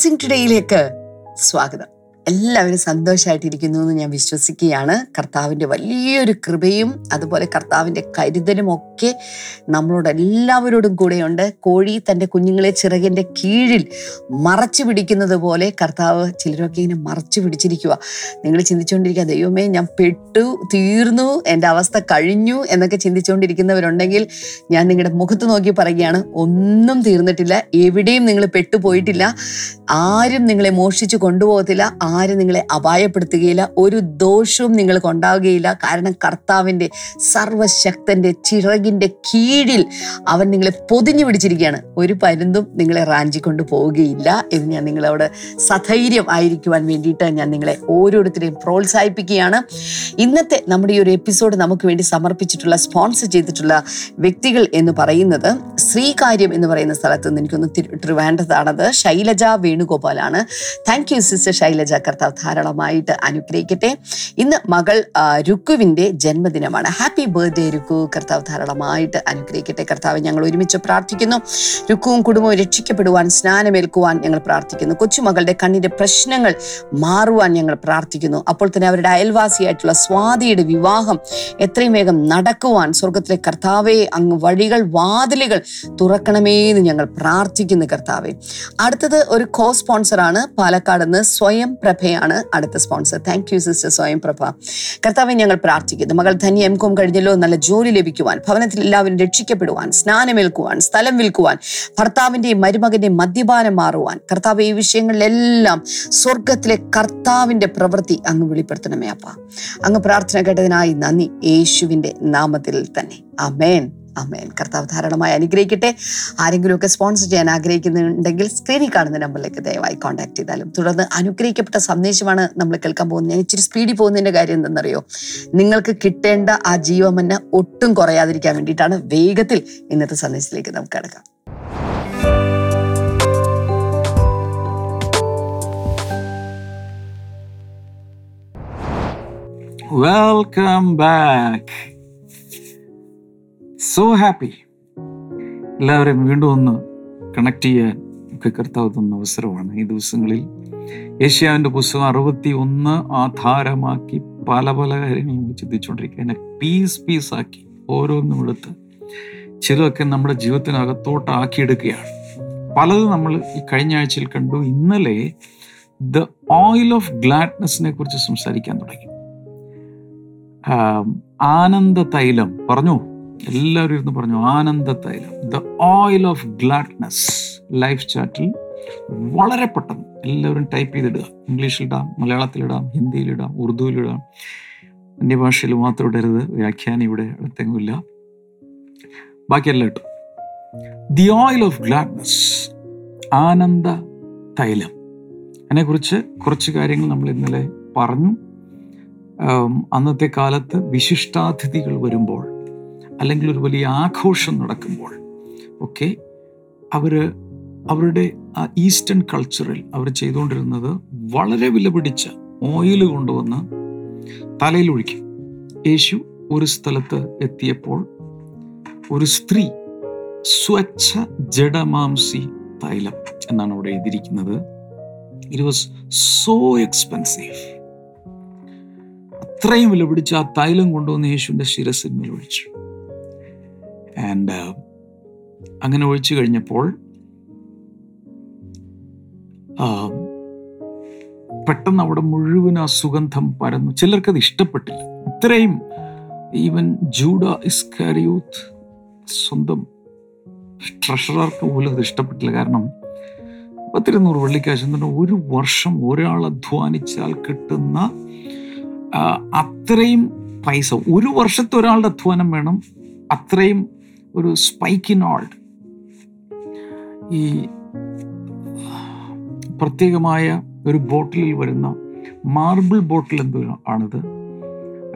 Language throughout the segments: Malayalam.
ബ്ലെസ്സിങ് ടുഡേയിലേക്ക് സ്വാഗതം. എല്ലാവരും സന്തോഷമായിട്ടിരിക്കുന്നു എന്ന് ഞാൻ വിശ്വസിക്കുകയാണ്. കർത്താവിന്റെ വലിയൊരു കൃപയും അതുപോലെ കർത്താവിന്റെ കരുതലും ഒക്കെ നമ്മളോട് എല്ലാവരോടും കൂടെയുണ്ട്. കോഴി തന്റെ കുഞ്ഞുങ്ങളെ ചിറകിന്റെ കീഴിൽ മറച്ചു പിടിക്കുന്നത് പോലെ കർത്താവ് ചിലരൊക്കെ ഇങ്ങനെ മറച്ചു പിടിച്ചിരിക്കുക നിങ്ങൾ ചിന്തിച്ചുകൊണ്ടിരിക്കുക ദൈവമേ ഞാൻ പെട്ടു തീർന്നു എന്റെ അവസ്ഥ കഴിഞ്ഞു എന്നൊക്കെ ചിന്തിച്ചുകൊണ്ടിരിക്കുന്നവരുണ്ടെങ്കിൽ ഞാൻ നിങ്ങളുടെ മുഖത്ത് നോക്കി പറയുകയാണ് ഒന്നും തീർന്നിട്ടില്ല എവിടെയും നിങ്ങൾ പെട്ടുപോയിട്ടില്ല. ആരും നിങ്ങളെ മോഷിച്ചു കൊണ്ടുപോകത്തില്ല ആരും നിങ്ങളെ അപായപ്പെടുത്തുകയില്ല ഒരു ദോഷവും നിങ്ങൾക്ക് ഉണ്ടാവുകയില്ല കാരണം കർത്താവിന്റെ സർവശക്തന്റെ ചിറകിന്റെ കീഴിൽ അവൻ നിങ്ങളെ പൊതിഞ്ഞു പിടിച്ചിരിക്കുകയാണ്. ഒരു പരുന്തും നിങ്ങളെ റാഞ്ചിക്കൊണ്ട് പോവുകയില്ല എന്ന് ഞാൻ നിങ്ങളവിടെ സധൈര്യം ആയിരിക്കുവാൻ വേണ്ടിയിട്ട് ഞാൻ നിങ്ങളെ ഓരോരുത്തരെയും പ്രോത്സാഹിപ്പിക്കുകയാണ്. ഇന്നത്തെ നമ്മുടെ ഈ ഒരു എപ്പിസോഡ് നമുക്ക് വേണ്ടി സമർപ്പിച്ചിട്ടുള്ള സ്പോൺസർ ചെയ്തിട്ടുള്ള വ്യക്തികൾ എന്ന് പറയുന്നത് ശ്രീകാര്യം എന്ന് പറയുന്ന സ്ഥലത്ത് നിന്ന് എനിക്കൊന്ന് തിരുവേണ്ടതാണത്. Shailaja Shailaja വേണുഗോപാലാണ്. Thank you sister Shailaja. കർത്താവ് ധാരാളമായിട്ട് അനുഗ്രഹിക്കട്ടെ. ഇന്ന് മകൾ രുക്കുവിന്റെ ജന്മദിനമാണ്. Happy birthday Rukku. കർത്താവ് ധാരാളമായിട്ട് അനുഗ്രഹിക്കട്ടെ. കർത്താവ് ഞങ്ങൾ ഒരുമിച്ച് പ്രാർത്ഥിക്കുന്നു. രുക്കുവും കുടുംബവും രക്ഷിക്കപ്പെടുവാൻ സ്നാനമേൽക്കുവാൻ ഞങ്ങൾ പ്രാർത്ഥിക്കുന്നു. കൊച്ചുമകളുടെ കണ്ണിന്റെ പ്രശ്നങ്ങൾ മാറുവാൻ ഞങ്ങൾ പ്രാർത്ഥിക്കുന്നു. അപ്പോൾ തന്നെ അവരുടെ അയൽവാസിയായിട്ടുള്ള സ്വാതിയുടെ വിവാഹം എത്രയും വേഗം നടക്കുവാൻ സ്വർഗത്തിലെ കർത്താവെ അങ്ങ് വഴികൾ വാതിലുകൾ തുറക്കണമേ എന്ന് ഞങ്ങൾ പ്രാർത്ഥിക്കുന്നു കർത്താവെ. അടുത്തത് ഒരു കോ സ്പോൺസറാണ് പാലക്കാട് നിന്ന് സ്വയം പ്രഭയാണ് അടുത്ത സ്പോൺസർ താങ്ക് യു സിസ്റ്റർ സ്വയം പ്രഭ. കർത്താവെ ഞങ്ങൾ പ്രാർത്ഥിക്കുന്നു. മകൾ ധന്യ എം കോം കഴിഞ്ഞല്ലോ. നല്ല ജോലി ലഭിക്കുവാൻ ഭവനത്തിൽ എല്ലാവരും രക്ഷിക്കപ്പെടുവാൻ സ്നാനമേൽക്കുവാൻ സ്ഥലം വിൽക്കുവാൻ ഭർത്താവിന്റെയും മരുമകന്റെയും മദ്യപാനം മാറുവാൻ. കർത്താവ് ഈ വിഷയങ്ങളിലെല്ലാം സ്വർഗത്തിലെ കർത്താവിന്റെ പ്രവൃത്തി അങ്ങ് വെളിപ്പെടുത്തണമേ അപ്പ. അങ്ങ് പ്രാർത്ഥന കേട്ടതിനായി നന്ദി. യേശുവിന്റെ നാമത്തിൽ തന്നെ. അമേൻ അമേൻ കർത്താവ് ധാരാളമായി അനുഗ്രഹിക്കട്ടെ. ആരെങ്കിലുമൊക്കെ സ്പോൺസർ ചെയ്യാൻ ആഗ്രഹിക്കുന്നുണ്ടെങ്കിൽ സ്ക്രീനിൽ കാണുന്ന നമ്പറിലേക്ക് ദയവായി കോൺടാക്ട് ചെയ്താലും തുടർന്ന് അനുഗ്രഹിക്കപ്പെട്ട സന്ദേശമാണ് നമ്മൾ കേൾക്കാൻ പോകുന്നത്. ഞാൻ ഇച്ചിരി സ്പീഡിൽ പോകുന്നതിന്റെ കാര്യം എന്തെന്നറിയോ നിങ്ങൾക്ക് കിട്ടേണ്ട ആ ജീവമന്ന ഒട്ടും കുറയാതിരിക്കാൻ വേണ്ടിയിട്ടാണ് വേഗത്തിൽ ഇന്നത്തെ സന്ദേശത്തിലേക്ക് നമുക്ക് കിടക്കാം. വെൽക്കം ബാക്ക് സോ ഹാപ്പി എല്ലാവരും വീണ്ടും ഒന്ന് കണക്ട് ചെയ്യാൻ ഒക്കെ കർത്താവ് തന്ന അവസരമാണ് ഈ ദിവസങ്ങളിൽ. ഏഷ്യാവിന്റെ പുസ്തകം അറുപത്തി ഒന്ന് ആധാരമാക്കി പല പല കാര്യങ്ങളും ചിന്തിച്ചുകൊണ്ടിരിക്കുക അതിനെ പീസ് പീസ് ആക്കി ഓരോന്നും എടുത്ത് ചിലതൊക്കെ നമ്മുടെ ജീവിതത്തിനകത്തോട്ട് ആക്കിയെടുക്കുകയാണ്. പലതും നമ്മൾ ഈ കഴിഞ്ഞ ആഴ്ചയിൽ കണ്ടു. ഇന്നലെ ദ ഓയിൽ ഓഫ് ഗ്ലാഡ്നെസ്സിനെ കുറിച്ച് സംസാരിക്കാൻ തുടങ്ങി. ആനന്ദ തൈലം. പറഞ്ഞു? എല്ലാവരും ഇരുന്ന് പറഞ്ഞു ആനന്ദ തൈലം the oil of gladness life ചാറ്റിൽ വളരെ പെട്ടെന്ന് എല്ലാവരും ടൈപ്പ് ചെയ്തിടുക. ഇംഗ്ലീഷിലിടാം മലയാളത്തിലിടാം ഹിന്ദിയിലിടാം ഉറുദുവിലിടാം അന്യഭാഷയിൽ മാത്രം ഇടരുത് വ്യാഖ്യാനം ഇവിടെ അടുത്തെങ്ങുമില്ല. ബാക്കിയെല്ലാം ഇട്ടു. ദി ഓയിൽ ഓഫ് ഗ്ലാഡ്നസ് ആനന്ദ തൈലം അതിനെക്കുറിച്ച് കുറച്ച് കാര്യങ്ങൾ നമ്മൾ ഇന്നലെ പറഞ്ഞു. അന്നത്തെ കാലത്ത് വിശിഷ്ടാതിഥികൾ വരുമ്പോൾ അല്ലെങ്കിൽ ഒരു വലിയ ആഘോഷം നടക്കുമ്പോൾ ഒക്കെ അവർ അവരുടെ ആ ഈസ്റ്റേൺ കൾച്ചറിൽ അവർ ചെയ്തുകൊണ്ടിരുന്നത് വളരെ വിലപിടിച്ച ഓയിൽ കൊണ്ടുവന്ന് തലയിൽ ഒഴിക്കും. യേശു ഒരു സ്ഥലത്ത് എത്തിയപ്പോൾ ഒരു സ്ത്രീ സ്വച്ഛ ജഡമാംസി തൈലം എന്നാണ് അവിടെ എഴുതിയിരിക്കുന്നത്. ഇറ്റ് വാസ് സോ എക്സ്പെൻസീവ് അത്രയും വിലപിടിച്ച് ആ തൈലം കൊണ്ടുവന്ന് യേശുവിന്റെ ശിരസിന്മേൽ ഒഴിച്ചു. ആൻഡ് അങ്ങനെ ഒഴിച്ചു കഴിഞ്ഞപ്പോൾ പെട്ടെന്ന് അവിടെ മുഴുവൻ ആ സുഗന്ധം പരന്നു. ചിലർക്കത് ഇഷ്ടപ്പെട്ടില്ല. ഇത്രയും ഈവൻ ജൂഡ ഇസ്കാരിയൂത്ത് സ്വന്തം ട്രഷറർക്ക് പോലും അത് ഇഷ്ടപ്പെട്ടില്ല. കാരണം പത്തിരുന്നൂറ് വെള്ളിക്കാശ് എന്ന് പറഞ്ഞാൽ ഒരു വർഷം ഒരാൾ അധ്വാനിച്ചാൽ കിട്ടുന്ന അത്രയും പൈസ. ഒരു വർഷത്തെ ഒരാളുടെ അധ്വാനം വേണം. അത്രയും ഒരു സ്പൈക്കിനോൾഡ് ഈ പ്രത്യേകമായ ഒരു ബോട്ടിലിൽ വരുന്ന മാർബിൾ ബോട്ടിൽ എന്തോ ആണിത്.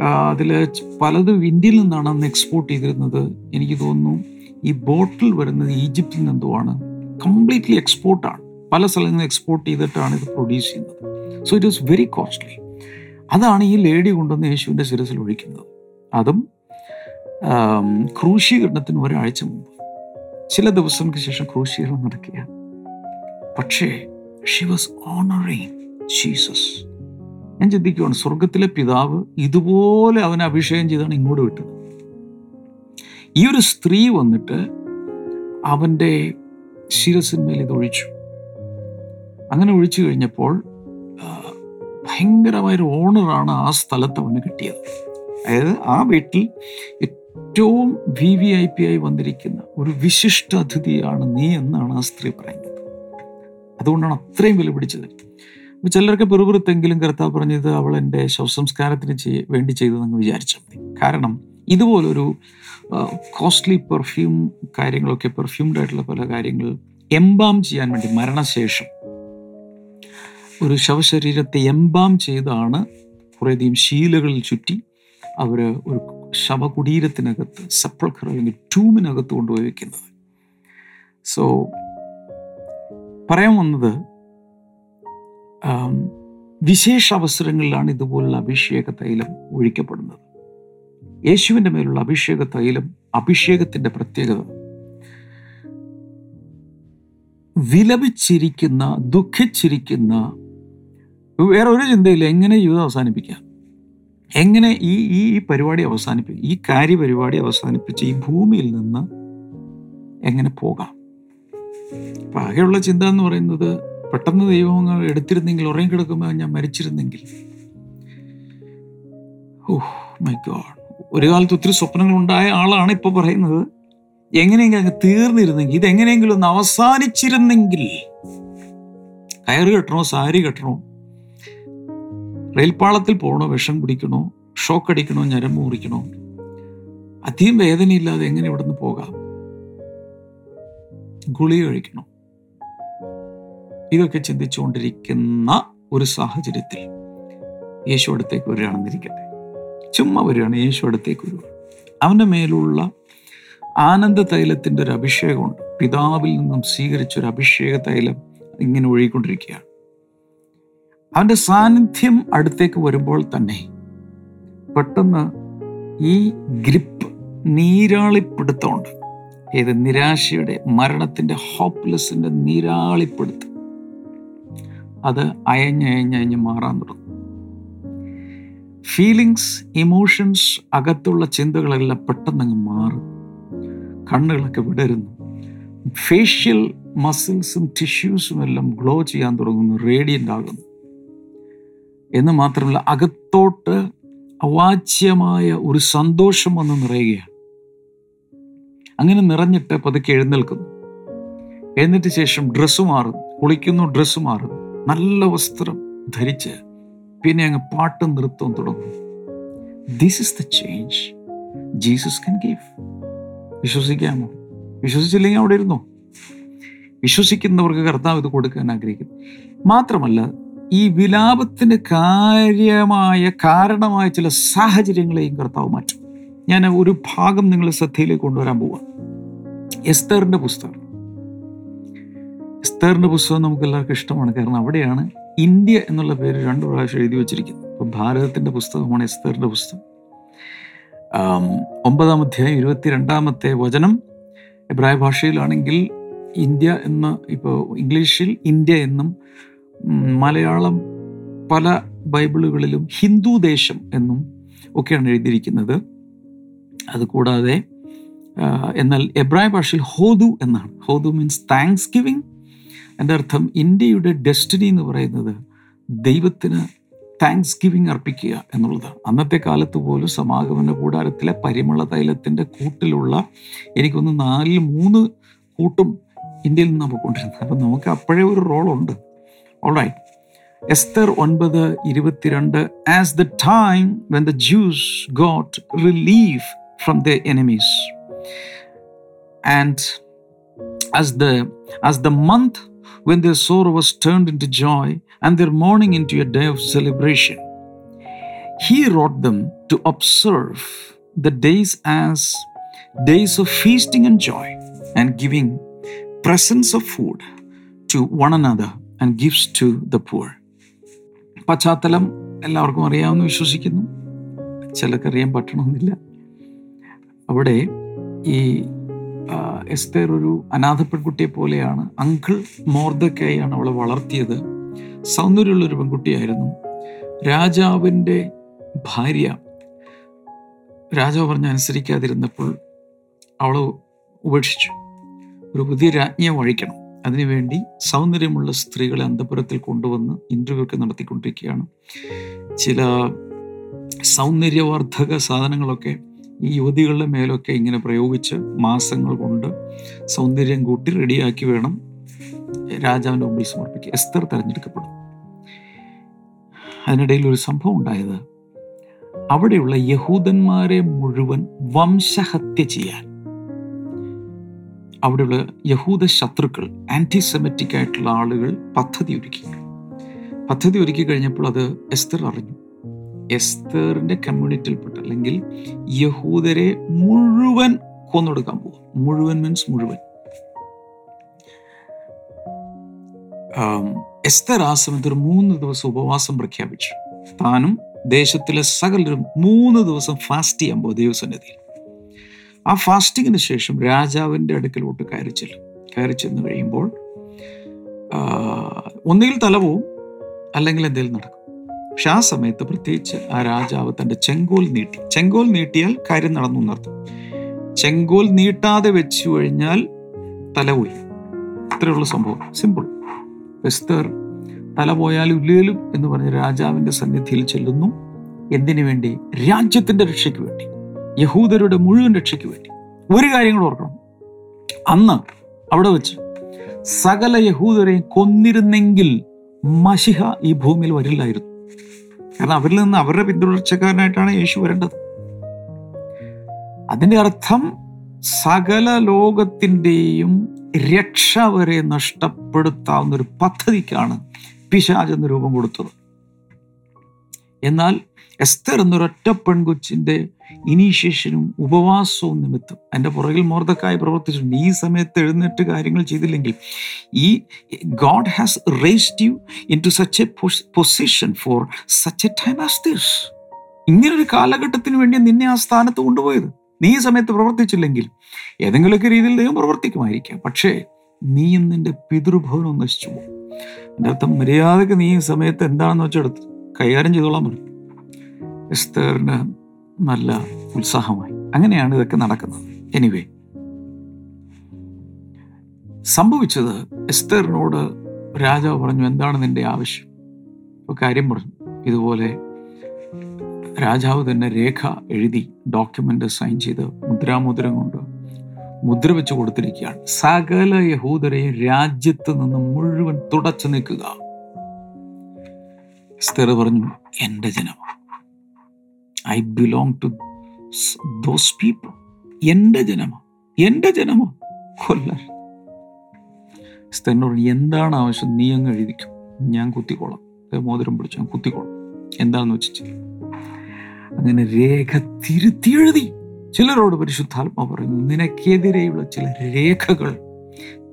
അതിൽ പലതും ഇന്ത്യയിൽ നിന്നാണ് അന്ന് എക്സ്പോർട്ട് ചെയ്തിരുന്നത്. എനിക്ക് തോന്നുന്നു ഈ ബോട്ടിൽ വരുന്നത് ഈജിപ്തിൽ നിന്നെന്തോ ആണ്. കംപ്ലീറ്റ്ലി എക്സ്പോർട്ടാണ് പല സ്ഥലങ്ങളിൽ നിന്ന് എക്സ്പോർട്ട് ചെയ്തിട്ടാണ് ഇത് പ്രൊഡ്യൂസ് ചെയ്യുന്നത്. So it is very costly. അതാണ് ഈ ലേഡി കൊണ്ടുവന്ന് യേശുവിന്റെ ശിരസിൽ ഒഴിക്കുന്നത്. അതും ക്രൂശീകരണത്തിന് ഒരാഴ്ച മുമ്പ്. ചില ദിവസങ്ങൾക്ക് ശേഷം ക്രൂശീകരണം നടക്കുക പക്ഷേ ഷി വാസ് ഓണറിങ് ജീസസ് ഞാൻ ചിന്തിക്കുകയാണ് സ്വർഗത്തിലെ പിതാവ് ഇതുപോലെ അവനെ അഭിഷേകം ചെയ്താണ് ഇങ്ങോട്ട് വിട്ടത്. ഈ ഒരു സ്ത്രീ വന്നിട്ട് അവന്റെ ശിരസിന്മേൽ ഇത് ഒഴിച്ചു. അങ്ങനെ ഒഴിച്ചു കഴിഞ്ഞപ്പോൾ ഭയങ്കരമായൊരു ഓണറാണ് ആ സ്ഥലത്ത് അവന് കിട്ടിയത്. അതായത് ആ വീട്ടിൽ ഏറ്റവും വി വി ഐ പി ആയി വന്നിരിക്കുന്ന ഒരു വിശിഷ്ട അതിഥിയാണ് നീ എന്നാണ് ആ സ്ത്രീ പറയുന്നത്. അതുകൊണ്ടാണ് അത്രയും വില പിടിച്ചത് അപ്പോൾ ചിലർക്ക് പെറുപുറത്തെങ്കിലും കർത്താവ് പറഞ്ഞത് അവൾ എന്റെ ശവസംസ്കാരത്തിന് ചെയ്യ വേണ്ടി ചെയ്തതെന്ന് വിചാരിച്ചാൽ മതി. കാരണം ഇതുപോലൊരു കോസ്റ്റ്ലി പെർഫ്യൂം കാര്യങ്ങളൊക്കെ പെർഫ്യൂംഡ് ആയിട്ടുള്ള പല കാര്യങ്ങൾ എംബാം ചെയ്യാൻ വേണ്ടി മരണശേഷം ഒരു ശവശരീരത്തെ എംബാം ചെയ്താണ് കുറേയധികം ശീലകളിൽ ചുറ്റി അവർ ഒരു ശവകുടീരത്തിനകത്ത് സപ്പൾക്കർ അല്ലെങ്കിൽ ടൂമിനകത്ത് കൊണ്ടുപോയി വെക്കുന്നത്. സോ പറയാൻ വന്നത് വിശേഷ അവസരങ്ങളിലാണ് ഇതുപോലുള്ള അഭിഷേക തൈലം ഒഴിക്കപ്പെടുന്നത്. യേശുവിന്റെ മേലുള്ള അഭിഷേക തൈലം അഭിഷേകത്തിന്റെ പ്രത്യേകത. വിലപിച്ചിരിക്കുന്ന ദുഃഖിച്ചിരിക്കുന്ന വേറെ ഒരു ചിന്തയില്ല എങ്ങനെ ജീവിതം അവസാനിപ്പിക്കാം? എങ്ങനെ ഈ ഈ ഈ പരിപാടി അവസാനിപ്പിക്കും? ഈ കാര്യപരിപാടി അവസാനിപ്പിച്ച് ഈ ഭൂമിയിൽ നിന്ന് എങ്ങനെ പോകാം? അപ്പം ആകെയുള്ള ചിന്ത എന്ന് പറയുന്നത് പെട്ടെന്ന് ദൈവങ്ങൾ എടുത്തിരുന്നെങ്കിൽ ഉറങ്ങി കിടക്കുമ്പോൾ ഞാൻ മരിച്ചിരുന്നെങ്കിൽ. ഓഹ് മൈ ഗോഡ് ഒരു കാലത്ത് ഒത്തിരി സ്വപ്നങ്ങൾ ഉണ്ടായ ആളാണ് ഇപ്പോൾ പറയുന്നത്. എങ്ങനെയെങ്കിലും അങ്ങ് തീർന്നിരുന്നെങ്കിൽ ഇതെങ്ങനെയെങ്കിലും ഒന്ന് അവസാനിച്ചിരുന്നെങ്കിൽ കയറ് കെട്ടണോ സാരി കെട്ടണോ റെയിൽപാളത്തിൽ പോകണോ വിഷം കുടിക്കണോ ഷോക്ക് അടിക്കണോ ഞരമ്പ് മുറിക്കണോ? അധികം വേദനയില്ലാതെ എങ്ങനെ ഇവിടുന്ന് പോകാം? ഗുളിക കഴിക്കണോ? ഇതൊക്കെ ചിന്തിച്ചുകൊണ്ടിരിക്കുന്ന ഒരു സാഹചര്യത്തിൽ യേശു അടുത്തേക്ക് വരികയാണെന്നിരിക്കട്ടെ. ചുമ്മാ വരികയാണ് യേശു അടുത്തേക്ക് വരിക. അവന്റെ മേലുള്ള ആനന്ദ തൈലത്തിന്റെ ഒരു അഭിഷേകമുണ്ട്. പിതാവിൽ നിന്നും സ്വീകരിച്ച ഒരു അഭിഷേക തൈലം ഇങ്ങനെ ഒഴുകിക്കൊണ്ടിരിക്കുകയാണ്. അവന്റെ സാന്നിധ്യം അടുത്തേക്ക് വരുമ്പോൾ തന്നെ പെട്ടെന്ന് ഈ ഗ്രിപ്പ് നീരാളിപ്പിടുത്തമുണ്ട് ഏത് നിരാശയുടെ മരണത്തിന്റെ ഹോപ്പ്ലെസ്സിന്റെ നീരാളിപ്പിടുത്തം അത് അയഞ്ഞയഞ്ഞയഞ്ഞ് മാറാൻ തുടങ്ങും. ഫീലിങ്സ് ഇമോഷൻസ് അകത്തുള്ള ചിന്തകളെല്ലാം പെട്ടെന്നങ്ങ് മാറും. കണ്ണുകളൊക്കെ വിടരുന്നു. ഫേഷ്യൽ മസിൽസും ടിഷ്യൂസും എല്ലാം ഗ്ലോ ചെയ്യാൻ തുടങ്ങുന്നു. റേഡിയന്റ് ആകുന്നു. എന്ന് മാത്രമല്ല അകത്തോട്ട് അവാച്യമായ ഒരു സന്തോഷം വന്ന് നിറയുകയാണ്. അങ്ങനെ നിറഞ്ഞിട്ട് പതുക്കെ എഴുന്നേൽക്കുന്നു. എഴുന്നേറ്റ ശേഷം ഡ്രസ്സ് മാറും കുളിക്കുന്നു ഡ്രസ്സ് മാറും നല്ല വസ്ത്രം ധരിച്ച് പിന്നെ അങ്ങ് പാട്ടും നൃത്തവും തുടങ്ങും this is the change Jesus can give വിശ്വസിക്കാമോ? വിശ്വസിച്ചില്ലെങ്കിൽ അവിടെ ഇരുന്നോ? വിശ്വസിക്കുന്നവർക്ക് കർത്താവ് ഇത് കൊടുക്കാൻ ആഗ്രഹിക്കുന്നു. മാത്രമല്ല ഈ വിലാപത്തിന് കാര്യമായ കാരണമായ ചില സാഹചര്യങ്ങളെയും കർത്താവ് മാറ്റും. ഞാൻ ഒരു ഭാഗം നിങ്ങളെ ശ്രദ്ധയിലേക്ക് കൊണ്ടുവരാൻ പോവാം. എസ്തേറിന്റെ പുസ്തകം. എസ്തേറിന്റെ പുസ്തകം നമുക്ക് എല്ലാവർക്കും ഇഷ്ടമാണ്. കാരണം അവിടെയാണ് ഇന്ത്യ എന്നുള്ള പേര് രണ്ടു പ്രാവശ്യം എഴുതി വച്ചിരിക്കുന്നത്. അപ്പൊ ഭാരതത്തിന്റെ പുസ്തകമാണ് എസ്തേറിന്റെ പുസ്തകം. ഒമ്പതാം അധ്യായം ഇരുപത്തിരണ്ടാമത്തെ വചനം. എബ്രായ ഭാഷയിലാണെങ്കിൽ ഇന്ത്യ എന്ന് ഇപ്പോൾ ഇംഗ്ലീഷിൽ ഇന്ത്യ എന്നും മലയാളം പല ബൈബിളുകളിലും ഹിന്ദു ദേശം എന്നും ഒക്കെയാണ് എഴുതിയിരിക്കുന്നത്. അതുകൂടാതെ എന്നാൽ എബ്രായ ഭാഷയിൽ ഹോദു എന്നാണ്. ഹോദു മീൻസ് താങ്ക്സ് ഗിവിങ് എന്റെ അർത്ഥം ഇന്ത്യയുടെ ഡെസ്റ്റിനി എന്ന് പറയുന്നത് ദൈവത്തിന് താങ്ക്സ് ഗിവിങ് അർപ്പിക്കുക എന്നുള്ളതാണ്. അന്നത്തെ കാലത്ത് പോലും സമാഗമന കൂടാരത്തിലെ പരിമള തൈലത്തിന്റെ കൂട്ടിലുള്ള എനിക്കൊന്ന് നാലിൽ മൂന്ന് കൂട്ടും ഇന്ത്യയിൽ നിന്ന് പോയിക്കൊണ്ടിരുന്നത്. കൊണ്ടിരുന്നത് അപ്പം നമുക്ക് അപ്പോഴേ ഒരു റോളുണ്ട് ഓൾറൈറ്റ് എസ്തർ ഒൻപത് ഇരുപത്തിരണ്ട് as the time when the Jews got relief from the enemies and as the as the month when their sorrow was turned into joy and their mourning into a day of celebration he wrought them to observe the days as days of feasting and joy and giving presents of food to one another And gifts to the poor. പശ്ചാത്തലം എല്ലാവർക്കും അറിയാമെന്ന് വിശ്വസിക്കുന്നു. ചിലക്കറിയാൻ പറ്റണമെന്നില്ല. അവിടെ ഈ എസ്തേർ ഒരു അനാഥ പെൺകുട്ടിയെ പോലെയാണ്. അങ്കിൾ മോർദക്കായാണ് അവളെ വളർത്തിയത്. സൗന്ദര്യമുള്ള ഒരു പെൺകുട്ടിയായിരുന്നു. രാജാവിന്റെ ഭാര്യ രാജാവ് പറഞ്ഞ അനുസരിക്കാതിരുന്നപ്പോൾ അവൾ ഉപേക്ഷിച്ചു. ഒരു പുതിയ രാജ്ഞിയെ വഴിക്കണം. അതിനുവേണ്ടി സൗന്ദര്യമുള്ള സ്ത്രീകളെ അന്തപുരത്തിൽ കൊണ്ടുവന്ന് ഇന്റർവ്യൂ ഒക്കെ നടത്തിക്കൊണ്ടിരിക്കുകയാണ്. ചില സൗന്ദര്യവർദ്ധക സാധനങ്ങളൊക്കെ ഈ യുവതികളുടെ മേലൊക്കെ ഇങ്ങനെ പ്രയോഗിച്ച് മാസങ്ങൾ കൊണ്ട് സൗന്ദര്യം കൂട്ടി റെഡിയാക്കി വേണം രാജാവിന്റെ മുമ്പിൽ സമർപ്പിക്കുക എസ്തർ തെരഞ്ഞെടുക്കപ്പെടും. അതിനിടയിൽ ഒരു സംഭവം ഉണ്ടായത് അവിടെയുള്ള യഹൂദന്മാരെ മുഴുവൻ വംശഹത്യ ചെയ്യാൻ. അവിടെയുള്ള യഹൂദ ശത്രുക്കൾ ആന്റിസെമറ്റിക് ആയിട്ടുള്ള ആളുകൾ പദ്ധതി ഒരുക്കി. പദ്ധതി ഒരുക്കി കഴിഞ്ഞപ്പോൾ അത് എസ്തർ അറിഞ്ഞു. എസ്തറിന്റെ കമ്മ്യൂണിറ്റിയിൽപ്പെട്ട അല്ലെങ്കിൽ യഹൂദരെ മുഴുവൻ കൊന്നൊടുക്കാൻ പോകും മുഴുവൻ മീൻസ് മുഴുവൻ. എസ്തർ ആ സമയത്ത് ഒരു മൂന്ന് ദിവസം ഉപവാസം പ്രഖ്യാപിച്ചു. താനും ദേശത്തിലെ സകലരും മൂന്ന് ദിവസം ഫാസ്റ്റ് ചെയ്യാൻ പോകും ദൈവസന്നിധിയിൽ. ആ ഫാസ്റ്റിങ്ങിന് ശേഷം രാജാവിന്റെ അടുക്കലോട്ട് കയറി ചെല്ലും. കയറി ചെന്ന് കഴിയുമ്പോൾ ഒന്നുകിൽ തല പോവും അല്ലെങ്കിൽ എന്തെങ്കിലും നടക്കും. പക്ഷെ ആ സമയത്ത് പ്രത്യേകിച്ച് ആ രാജാവ് തന്റെ ചെങ്കോൽ നീട്ടി. ചെങ്കോൽ നീട്ടിയാൽ കാര്യം നടന്നു എന്നർത്ഥം. ചെങ്കോൽ നീട്ടാതെ വെച്ചു കഴിഞ്ഞാൽ തല പോയി. ഇത്രയുള്ള സംഭവം. സിമ്പിൾ എസ്തർ തല പോയാൽ ഇല്ലേലും എന്ന് പറഞ്ഞ് രാജാവിന്റെ സന്നിധിയിൽ ചെല്ലുന്നു. എന്തിനു വേണ്ടി? രാജ്യത്തിന്റെ രക്ഷയ്ക്ക് വേണ്ടി. യഹൂദരുടെ മുഴുവൻ രക്ഷയ്ക്ക് വേണ്ടി. ഒരു കാര്യം ഓർക്കണം. അന്ന് അവിടെ വെച്ച് സകല യഹൂദരെയും കൊന്നിരുന്നെങ്കിൽ മഷിഹ ഈ ഭൂമിയിൽ വരില്ലായിരുന്നു. കാരണം അവരിൽ നിന്ന് അവരുടെ പിന്തുടർച്ചക്കാരനായിട്ടാണ് യേശു വരേണ്ടത്. അതിന്റെ അർത്ഥം സകല ലോകത്തിന്റെയും രക്ഷ വരെ നഷ്ടപ്പെടുത്താവുന്ന ഒരു പദ്ധതിക്കാണ് പിശാജ് എന്ന രൂപം കൊടുത്തത്. എന്നാൽ എസ്തർ എന്നൊരൊറ്റ പെൺകൊച്ചിന്റെ ഇനീഷ്യേഷനും ഉപവാസവും നിമിത്തം. എന്റെ പുറകിൽ മോർദക്കായി പ്രവർത്തിച്ചിട്ടുണ്ട്. ഈ സമയത്ത് എഴുന്നേറ്റ് കാര്യങ്ങൾ ചെയ്തില്ലെങ്കിൽ ഈ God has raised you into such a position for such a time as this ഇങ്ങനൊരു കാലഘട്ടത്തിന് വേണ്ടി നിന്നെ ആ സ്ഥാനത്ത് കൊണ്ടുപോയത്. നീ ഈ സമയത്ത് പ്രവർത്തിച്ചില്ലെങ്കിൽ ഏതെങ്കിലുമൊക്കെ രീതിയിൽ ദൈവം പ്രവർത്തിക്കുമായിരിക്കാം. പക്ഷേ നീയും നിന്റെ പിതൃഭവനവും നശിച്ചു പോകും എന്റെ അർത്ഥം മര്യാദയ്ക്ക് നീ ഈ സമയത്ത് എന്താണെന്ന് വെച്ചെടുത്ത് കൈകാര്യം ചെയ്തോളാൻ എസ്തേറിന് നല്ല ഉത്സാഹമായി. അങ്ങനെയാണ് ഇതൊക്കെ നടക്കുന്നത്. എനിവേ സംഭവിച്ചത് എസ്തേറിനോട് രാജാവ് പറഞ്ഞു എന്താണ് നിന്റെ ആവശ്യം? ഇപ്പോൾ കാര്യം പറഞ്ഞു. ഇതുപോലെ രാജാവ് തന്നെ രേഖ എഴുതി ഡോക്യുമെന്റ് സൈൻ ചെയ്ത് മുദ്രാമുദ്രം കൊണ്ട് മുദ്ര വെച്ച് കൊടുത്തിരിക്കുകയാണ്. സകല യഹൂദരെയും രാജ്യത്ത് നിന്ന് മുഴുവൻ തുടച്ചു നിൽക്കുക എസ്തേർ പറഞ്ഞു എന്റെ ജനം I belong to those people എന്റെ ജനമോ? എന്റെ ജനമോ? കൊല്ല സ്ഥലോട് എന്താണ് ആവശ്യം? നീ അങ്ങ് എഴുതിക്കും. ഞാൻ കുത്തിക്കോളാം. മോതിരം പിടിച്ചു ഞാൻ കുത്തിക്കോളാം. എന്താണെന്ന് വെച്ചു അങ്ങനെ രേഖ തിരുത്തി എഴുതി. ചിലരോട് പരിശുദ്ധാത്മ പറയുന്നു നിനക്കെതിരെയുള്ള ചില രേഖകൾ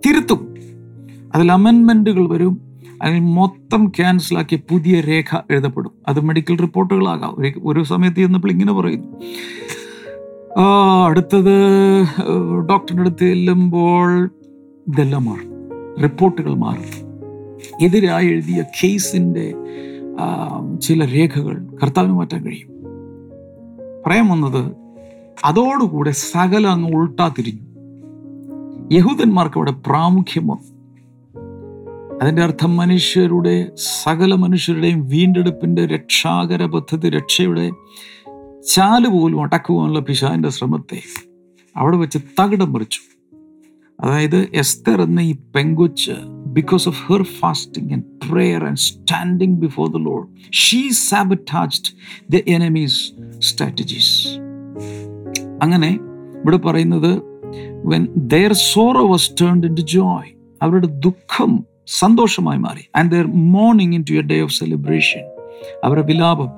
തിരുത്തും. അതിൽ അമെൻമെന്റുകൾ വരും. അതിൽ മൊത്തം ക്യാൻസലാക്കിയ പുതിയ രേഖ എഴുതപ്പെടും. അത് മെഡിക്കൽ റിപ്പോർട്ടുകളാകാം. ഒരു- സമയത്ത് ചെന്നപ്പോൾ ഇങ്ങനെ പറയുന്നു. അടുത്തത് ഡോക്ടറിന്റെ അടുത്ത് ചെല്ലുമ്പോൾ ഇതെല്ലാം മാറും. റിപ്പോർട്ടുകൾ മാറും. എതിരായി എഴുതിയ കേസിന്റെ ചില രേഖകൾ കർത്താവിന് മാറ്റാൻ കഴിയും. പറയാൻ വന്നത് അതോടുകൂടെ സകല അങ്ങ് ഉൾട്ടാ യഹൂദന്മാർക്ക് അവിടെ പ്രാമുഖ്യം വന്നു അതിന്റെ അർത്ഥം മനുഷ്യരുടെ സകല മനുഷ്യരുടെയും വീണ്ടെടുപ്പിന്റെ രക്ഷാകര പദ്ധതി രക്ഷയുടെ ചാൽ പോലും അടക്കുവാനുള്ള പിശാന്റെ ശ്രമത്തെ അവിടെ വെച്ച് തകിടം മറിച്ചു. അതായത് എസ്തർ എന്ന ഈ പെങ്കൊച്ച് because of her fasting and prayer and standing before the Lord she sabotaged the enemies strategies അങ്ങനെ ഇവിടെ പറയുന്നത് when their sorrow was turned into joy അവരുടെ ദുഃഖം സന്തോഷമായി മാറി. And their mourning into a day of celebration അവരുടെ വിലാപം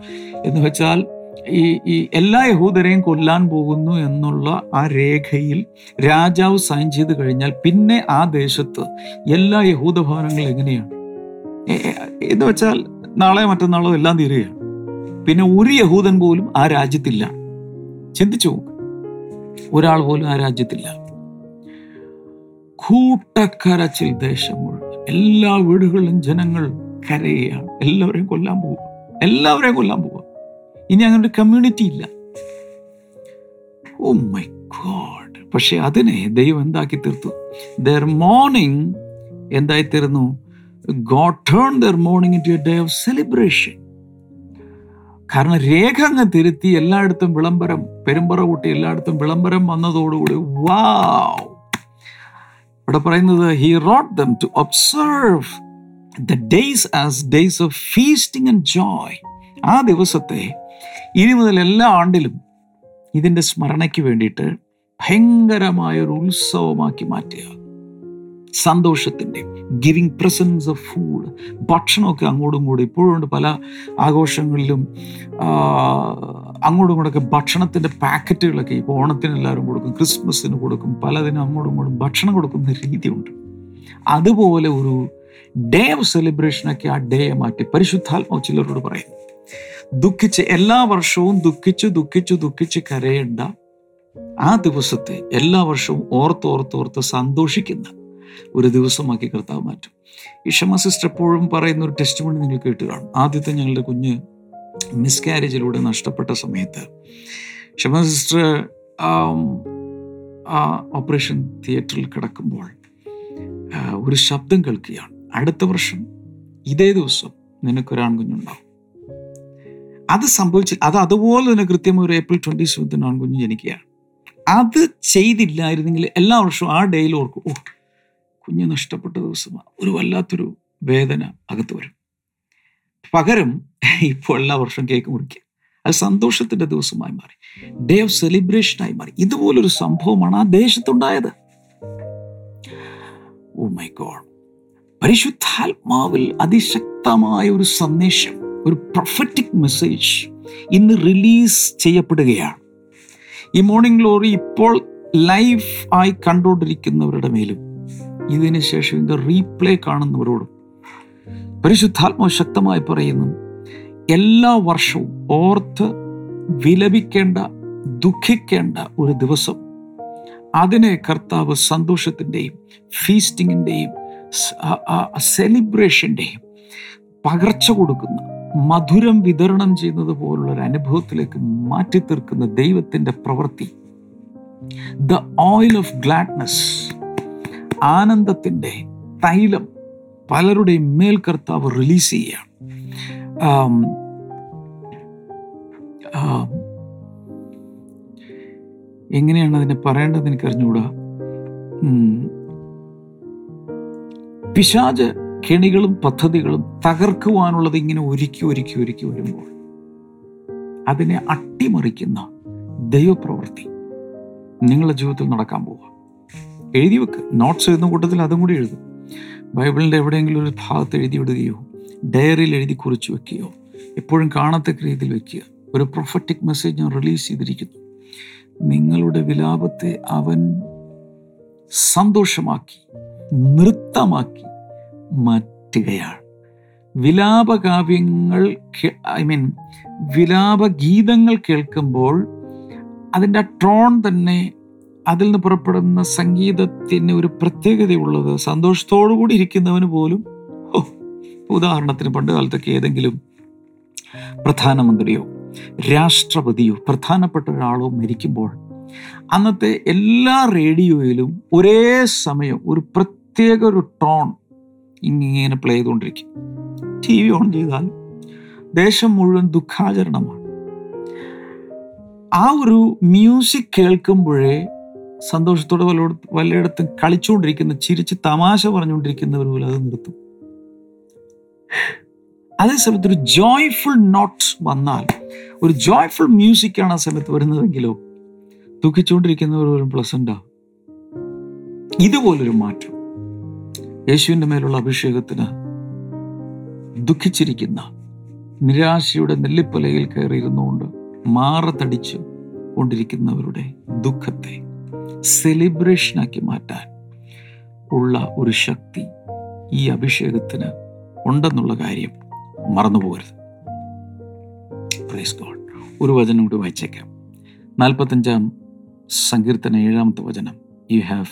എന്ന് വെച്ചാൽ ഈ ഈ എല്ലാ യഹൂദരെയും കൊല്ലാൻ പോകുന്നു എന്നുള്ള ആ രേഖയിൽ രാജാവ് സൈൻ ചെയ്ത് കഴിഞ്ഞാൽ പിന്നെ ആ ദേശത്ത് എല്ലാ യഹൂദ ഭവനങ്ങളും എങ്ങനെയാണ്? എന്ന് വെച്ചാൽ നാളെ മറ്റന്നാളോ എല്ലാം തീരുകയാണ്. പിന്നെ ഒരു യഹൂദൻ പോലും ആ രാജ്യത്തില്ല. ചിന്തിച്ചു ഒരാൾ പോലും ആ രാജ്യത്തില്ല. കൂട്ടക്കരച്ചിൽ ദേശം മുഴുവൻ. എല്ലാ വീടുകളിലും ജനങ്ങൾ കരയുകയാണ് എല്ലാവരെയും കൊല്ലാൻ പോവുക. എല്ലാവരെയും കൊല്ലാൻ പോവുക. ഇനി അങ്ങനെ കമ്മ്യൂണിറ്റി ഇല്ല. ഓ മൈ ഗോഡ് പക്ഷെ അതിനെ ദൈവം എന്താക്കി തീർത്തു? ദർ മോർണിംഗ് എന്തായി തീർന്നു God turned their mourning into day of celebration കാരണം രേഖ അങ്ങ് തിരുത്തി എല്ലായിടത്തും വിളംബരം പെരുമ്പറ കൂട്ടി എല്ലായിടത്തും വിളംബരം വന്നതോടുകൂടി വാവ് ഇവിടെ പറയുന്നത് he wrote them to observe the days as days of feasting and joy ആ ദിവസത്തെ ഇനി മുതൽ എല്ലാ ആണ്ടിലും ഇതിന്റെ സ്മരണയ്ക്ക് വേണ്ടിയിട്ട് ഭയങ്കരമായ ഒരു ഉത്സവമാക്കി മാറ്റുക. സന്തോഷത്തിന്റെ ഗിവിങ് പ്രസൻസ് ഓഫ് ഫുഡ് ഭക്ഷണമൊക്കെ അങ്ങോട്ടും ഇങ്ങോട്ടും ഇപ്പോഴും ഉണ്ട് പല ആഘോഷങ്ങളിലും അങ്ങോട്ടും ഇങ്ങോട്ടൊക്കെ ഭക്ഷണത്തിന്റെ പാക്കറ്റുകളൊക്കെ ഇപ്പോൾ ഓണത്തിന് എല്ലാവരും കൊടുക്കും ക്രിസ്മസിന് കൊടുക്കും പലതിനും അങ്ങോട്ടും ഇങ്ങോട്ടും ഭക്ഷണം കൊടുക്കുന്ന രീതിയുണ്ട്. അതുപോലെ ഒരു ഡേ ഓഫ് സെലിബ്രേഷനൊക്കെ ആ ഡേയെ മാറ്റി പരിശുദ്ധാത്മാവ് ചിലരോട് പറയും ദുഃഖിച്ച് എല്ലാ വർഷവും ദുഃഖിച്ച് ദുഃഖിച്ച് ദുഃഖിച്ച് കരയേണ്ട ആ ദിവസത്തെ എല്ലാ വർഷവും ഓർത്ത് ഓർത്ത് ഓർത്ത് സന്തോഷിക്കുന്ന ഒരു ദിവസമാക്കി കർത്താവ് മാറ്റും. ഈ ക്ഷമ സിസ്റ്റർ എപ്പോഴും പറയുന്ന ഒരു ടെസ്റ്റ് മണി നിങ്ങൾ കേട്ട് കാണും. ആദ്യത്തെ ഞങ്ങളുടെ കുഞ്ഞ് മിസ്കാരേജിലൂടെ നഷ്ടപ്പെട്ട സമയത്ത് ഷമ സിസ്റ്റർ ആ ഓപ്പറേഷൻ തിയേറ്ററിൽ കിടക്കുമ്പോൾ ഒരു ശബ്ദം കേൾക്കുകയാണ്. അടുത്ത വർഷം ഇതേ ദിവസം നിനക്കൊരു ആൺകുഞ്ഞുണ്ടാവും. അത് സംഭവിച്ചു അത് അതുപോലെ തന്നെ കൃത്യം ഒരു ഏപ്രിൽ ട്വന്റി സെവൻത്തിന് ആൺകുഞ്ഞ് ജനിക്കുകയാണ്. അത് ചെയ്തില്ലായിരുന്നെങ്കിൽ എല്ലാ വർഷവും ആ ഡേയിൽ ഓർക്കും ഓ കുഞ്ഞ് നഷ്ടപ്പെട്ട ദിവസമാണ് ഒരു വല്ലാത്തൊരു വേദന അകത്ത് വരും. പകരം ഇപ്പോൾ എല്ലാ വർഷം കേക്ക് മുറിക്കുക. അത് സന്തോഷത്തിന്റെ ദിവസമായി മാറി. ഡേ ഓഫ് സെലിബ്രേഷനായി മാറി. ഇതുപോലൊരു സംഭവമാണ് ആ ദേശത്തുണ്ടായത്. ഓ മൈ ഗോഡ് പരിശുദ്ധാത്മാവിൽ അതിശക്തമായ ഒരു സന്ദേശം ഒരു പ്രൊഫറ്റിക് മെസ്സേജ് ഇന്ന് റിലീസ് ചെയ്യപ്പെടുകയാണ്. ഈ മോർണിംഗ് ഗ്ലോറി ഇപ്പോൾ ലൈഫ് ആയി കണ്ടുകൊണ്ടിരിക്കുന്നവരുടെ മേലും ഇതിന് ശേഷം ഇതിന്റെ റീപ്ലേ കാണുന്നവരോടും പരിശുദ്ധാത്മാവ് ശക്തമായി പറയുന്നു എല്ലാ വർഷവും ഓർത്ത് വിലപിക്കേണ്ട ദുഃഖിക്കേണ്ട ഒരു ദിവസം. അതിനെ കർത്താവ് സന്തോഷത്തിന്റെയും ഫീസ്റ്റിങ്ങിന്റെയും സെലിബ്രേഷന്റെയും പകർച്ച കൊടുക്കുന്ന മധുരം വിതരണം ചെയ്യുന്നത് പോലുള്ള ഒരു അനുഭവത്തിലേക്ക് മാറ്റി തീർക്കുന്ന ദൈവത്തിന്റെ പ്രവൃത്തി. ദ ഓയിൽ ഓഫ് ഗ്ലാഡ്നസ് ആനന്ദത്തിന്റെ തൈലം പലരുടെയും മേൽ കർത്താവ് റിലീസ് ചെയ്യുകയാണ് എങ്ങനെയാണ് അതിനെ പറയേണ്ടത് എനിക്ക് അറിഞ്ഞുകൂടാ ഉം. കെണികളും പദ്ധതികളും തകർക്കുവാനുള്ളത് ഇങ്ങനെ ഒരുക്കി ഒരുക്കി ഒരുക്കി വരുമ്പോൾ അതിനെ അട്ടിമറിക്കുന്ന ദൈവപ്രവൃത്തി നിങ്ങളുടെ ജീവിതത്തിൽ നടക്കാൻ പോവുക എഴുതി വെക്ക്. നോട്ട്സ് എഴുതുന്ന കൂട്ടത്തിൽ അതും കൂടി എഴുതും. ബൈബിളിന്റെ എവിടെയെങ്കിലും ഒരു ഭാഗത്ത് എഴുതി വിടുകയോ ഡയറിയിൽ എഴുതി കുറിച്ച് വെക്കുകയോ എപ്പോഴും കാണത്തക്ക രീതിയിൽ വെക്കുക. ഒരു പ്രൊഫറ്റിക് മെസ്സേജ് ഞാൻ റിലീസ് ചെയ്തിരിക്കുന്നു. നിങ്ങളുടെ വിലാപത്തെ അവൻ സന്തോഷമാക്കി നൃത്തമാക്കി മാറ്റുകയാണ്. വിലാപകാവ്യങ്ങൾ ഐ മീൻ വിലാപഗീതങ്ങൾ കേൾക്കുമ്പോൾ അതിന്റെ ആ ട്രോൺ തന്നെ അതിൽ നിന്ന് പുറപ്പെടുന്ന സംഗീതത്തിന് ഒരു പ്രത്യേകതയുള്ളത് സന്തോഷത്തോടു കൂടി ഇരിക്കുന്നവന് പോലും ഉദാഹരണത്തിന് പണ്ട് കാലത്തൊക്കെ ഏതെങ്കിലും പ്രധാനമന്ത്രിയോ രാഷ്ട്രപതിയോ പ്രധാനപ്പെട്ട ഒരാളോ മരിക്കുമ്പോൾ അന്നത്തെ എല്ലാ റേഡിയോയിലും ഒരേ സമയം ഒരു പ്രത്യേക ഒരു ടോൺ ഇങ്ങനെ പ്ലേ ചെയ്തുകൊണ്ടിരിക്കും. ടി വി ഓൺ ചെയ്താൽ ദേശം മുഴുവൻ ദുഃഖാചരണമാണ്. ആ ഒരു മ്യൂസിക് കേൾക്കുമ്പോഴേ സന്തോഷത്തോടെ വല്ല വല്ലയിടത്തും കളിച്ചുകൊണ്ടിരിക്കുന്ന ചിരിച്ച് തമാശ പറഞ്ഞുകൊണ്ടിരിക്കുന്നവർ പോലും അത് നിർത്തും. അതേ സമയത്ത് ഒരു ജോയ്ഫുൾ നോട്ട് വന്നാൽ ഒരു ജോയ്ഫുൾ മ്യൂസിക്കാണ് ആ സമയത്ത് വരുന്നതെങ്കിലോ ദുഃഖിച്ചുകൊണ്ടിരിക്കുന്നവർ ഒരു പ്ലസന്റാ ഇതുപോലൊരു മാറ്റം. യേശുവിന്റെ മേലുള്ള അഭിഷേകത്തിന് ദുഃഖിച്ചിരിക്കുന്ന നിരാശയുടെ നെല്ലിപ്പലയിൽ കയറിയിരുന്നുകൊണ്ട് മാറത്തടിച്ച് കൊണ്ടിരിക്കുന്നവരുടെ ദുഃഖത്തെ സെലിബ്രേഷനാക്കി മാറ്റാൻ ഉള്ള ഒരു ശക്തി ഈ അഭിഷേകത്തിന് ഉണ്ടെന്നുള്ള കാര്യം മറന്നുപോകരുത് പ്രൈസ് ഗോഡ് ഒരു വചനം കൂടി വായിച്ചേക്കാം നാൽപ്പത്തഞ്ചാം സങ്കീർത്തന ഏഴാമത്തെ വചനം you have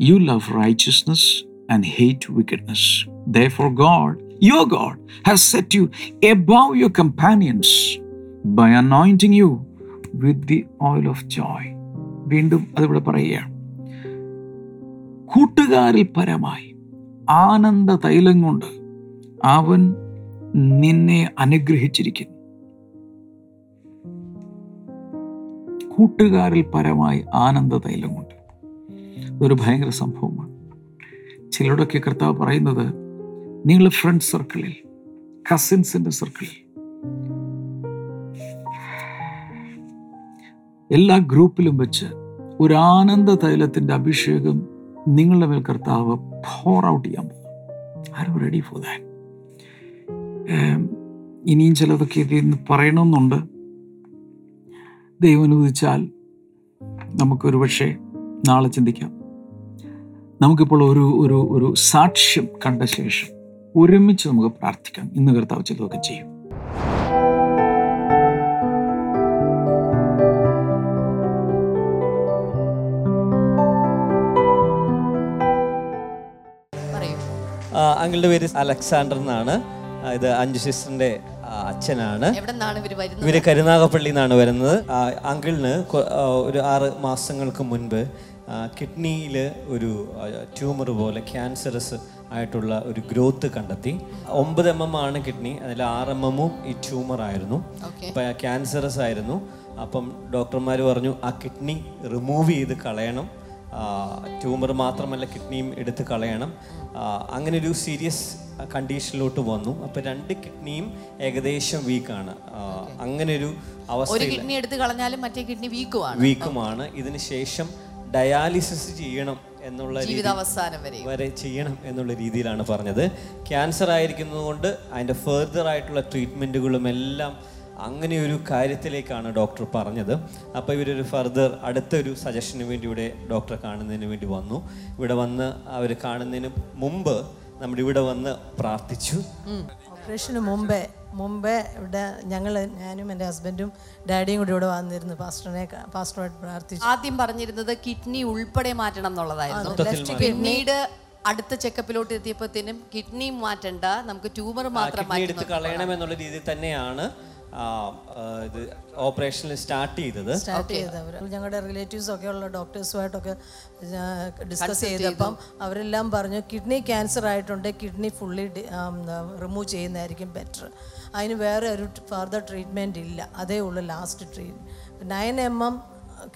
You love righteousness and hate wickedness. Therefore, God, your God, has set you above your companions by anointing you with the oil of joy. വീണ്ടും അതിവിടെ പറയുകയാണ്. കൂട്ടുകാരിൽ പരമായി ആനന്ദ തൈലം കൊണ്ട് അവൻ നിന്നെ അനുഗ്രഹിച്ചിരിക്കുന്നു. കൂട്ടുകാരിൽ പരമായി ആനന്ദ തൈലം കൊണ്ട്. അതൊരു ഭയങ്കര സംഭവമാണ്. ചിലരോടൊക്കെ കർത്താവ് പറയുന്നത് നിങ്ങൾ ഫ്രണ്ട് സർക്കിളിൽ കസിൻസിന്റെ സർക്കിളിൽ എല്ലാ ഗ്രൂപ്പിലും വെച്ച് ഒരു ആനന്ദ തൈലത്തിന്റെ അഭിഷേകം നിങ്ങളുടെ മേൽ കർത്താവ് ഫോർ ഔട്ട് ചെയ്യാൻ പോകും ആരും റെഡി ഫോർ ദാറ്റ് ഇനിയും ചിലതൊക്കെ ഇതിൽ നിന്ന് പറയണമെന്നുണ്ട്. ദൈവം അനുവദിച്ചാൽ നമുക്കൊരു പക്ഷേ നാളെ ചിന്തിക്കാം. നമുക്കിപ്പോൾ ഒരു ഒരു ഒരു സാക്ഷ്യം കണ്ട ശേഷം ഒരുമിച്ച് നമുക്ക് പ്രാർത്ഥിക്കാം. ഇന്ന് കർത്താവ് ചിലതൊക്കെ ചെയ്യും. അങ്കിളുടെ പേര് അലക്സാണ്ടർ എന്നാണ്. ഇത് അഞ്ചു സിസ്റ്ററിന്റെ അച്ഛനാണ്. ഇവർ കരുനാഗപ്പള്ളി നിന്നാണ് വരുന്നത്. അങ്കിളിന് ഒരു ആറ് മാസങ്ങൾക്ക് മുൻപ് കിഡ്നിയിൽ ഒരു ട്യൂമർ പോലെ ക്യാൻസറസ് ആയിട്ടുള്ള ഒരു ഗ്രോത്ത് കണ്ടെത്തി. ഒമ്പത് എം എം ആണ് കിഡ്നി അതിൽ ആറ് എം എമ്മും ഈ ട്യൂമർ ആയിരുന്നു. ക്യാൻസറസ് ആയിരുന്നു. അപ്പം ഡോക്ടർമാർ പറഞ്ഞു ആ കിഡ്നി റിമൂവ് ചെയ്ത് കളയണം. ട്യൂമർ മാത്രമല്ല കിഡ്നിയും എടുത്ത് കളയണം. അങ്ങനെ ഒരു സീരിയസ് കണ്ടീഷനിലോട്ട് വന്നു. അപ്പോൾ രണ്ട് കിഡ്നിയും ഏകദേശം വീക്കാണ്. അങ്ങനെ ഒരു ഒരു കിഡ്നി എടുത്ത് കളഞ്ഞാലും മറ്റേ കിഡ്നി വീക്കുമാണ്. വീക്കുമാണ് ഇതിന് ശേഷം ഡയാലിസിസ് ചെയ്യണം എന്നുള്ള ജീവിതാവസാനം വരെ. വരെ ചെയ്യണം എന്നുള്ള രീതിയിലാണ് പറഞ്ഞത്. ക്യാൻസർ ആയിരിക്കുന്നതുകൊണ്ട് അതിന്റെ ഫെർദർ ആയിട്ടുള്ള ട്രീറ്റ്മെന്റുകളും എല്ലാം അങ്ങനെ ഒരു കാര്യത്തിലേക്കാണ് ഡോക്ടർ പറഞ്ഞത്. അപ്പോൾ ഇവരൊരു ഫർദർ അടുത്തൊരു സജഷന് വേണ്ടി ഇവിടെ ഡോക്ടറെ കാണുന്നതിന് വേണ്ടി വന്നു. ഇവിടെ വന്ന് അവർ കാണുന്നതിന് മുമ്പ് നമ്മുടെ ഇവിടെ വന്ന് പ്രാർത്ഥിച്ചു. ഓപ്പറേഷന് മുമ്പേ മുമ്പേ ഇവിടെ ഞങ്ങൾ ഞാനും എന്റെ ഹസ്ബൻഡും ഡാഡിയും കൂടി ഇവിടെ വന്നിരുന്നു പാസ്റ്ററിനെ പാസ്റ്ററുമായിട്ട് പ്രാർത്ഥിച്ചു. ആദ്യം പറഞ്ഞിരുന്നത് കിഡ്നി ഉൾപ്പെടെ മാറ്റണം എന്നുള്ളതായിരുന്നു. പിന്നീട് അടുത്ത ചെക്കപ്പിലോട്ട് എത്തിയപ്പോഴത്തേനും കിഡ്നിയും മാറ്റണ്ട നമുക്ക് ട്യൂമർ മാത്രം കളയണം എന്നുള്ള രീതിയിൽ തന്നെയാണ് ഇത് ഓപ്പറേഷനിൽ സ്റ്റാർട്ട് ചെയ്തത്. സ്റ്റാർട്ട് ചെയ്തവർ ഞങ്ങളുടെ റിലേറ്റീവ്സ് ഒക്കെ ഉള്ള ഡോക്ടേഴ്സുമായിട്ടൊക്കെ ഡിസ്കസ് ചെയ്തപ്പം അവരെല്ലാം പറഞ്ഞു കിഡ്നി ക്യാൻസർ ആയിട്ടുണ്ട് കിഡ്നി ഫുള്ളി റിമൂവ് ചെയ്യുന്നതായിരിക്കും ബെറ്റർ അതിന് വേറെ ഒരു ഫർദർ ട്രീറ്റ്മെന്റ് ഇല്ല. അതേ ഉള്ളൂ last treat nine M M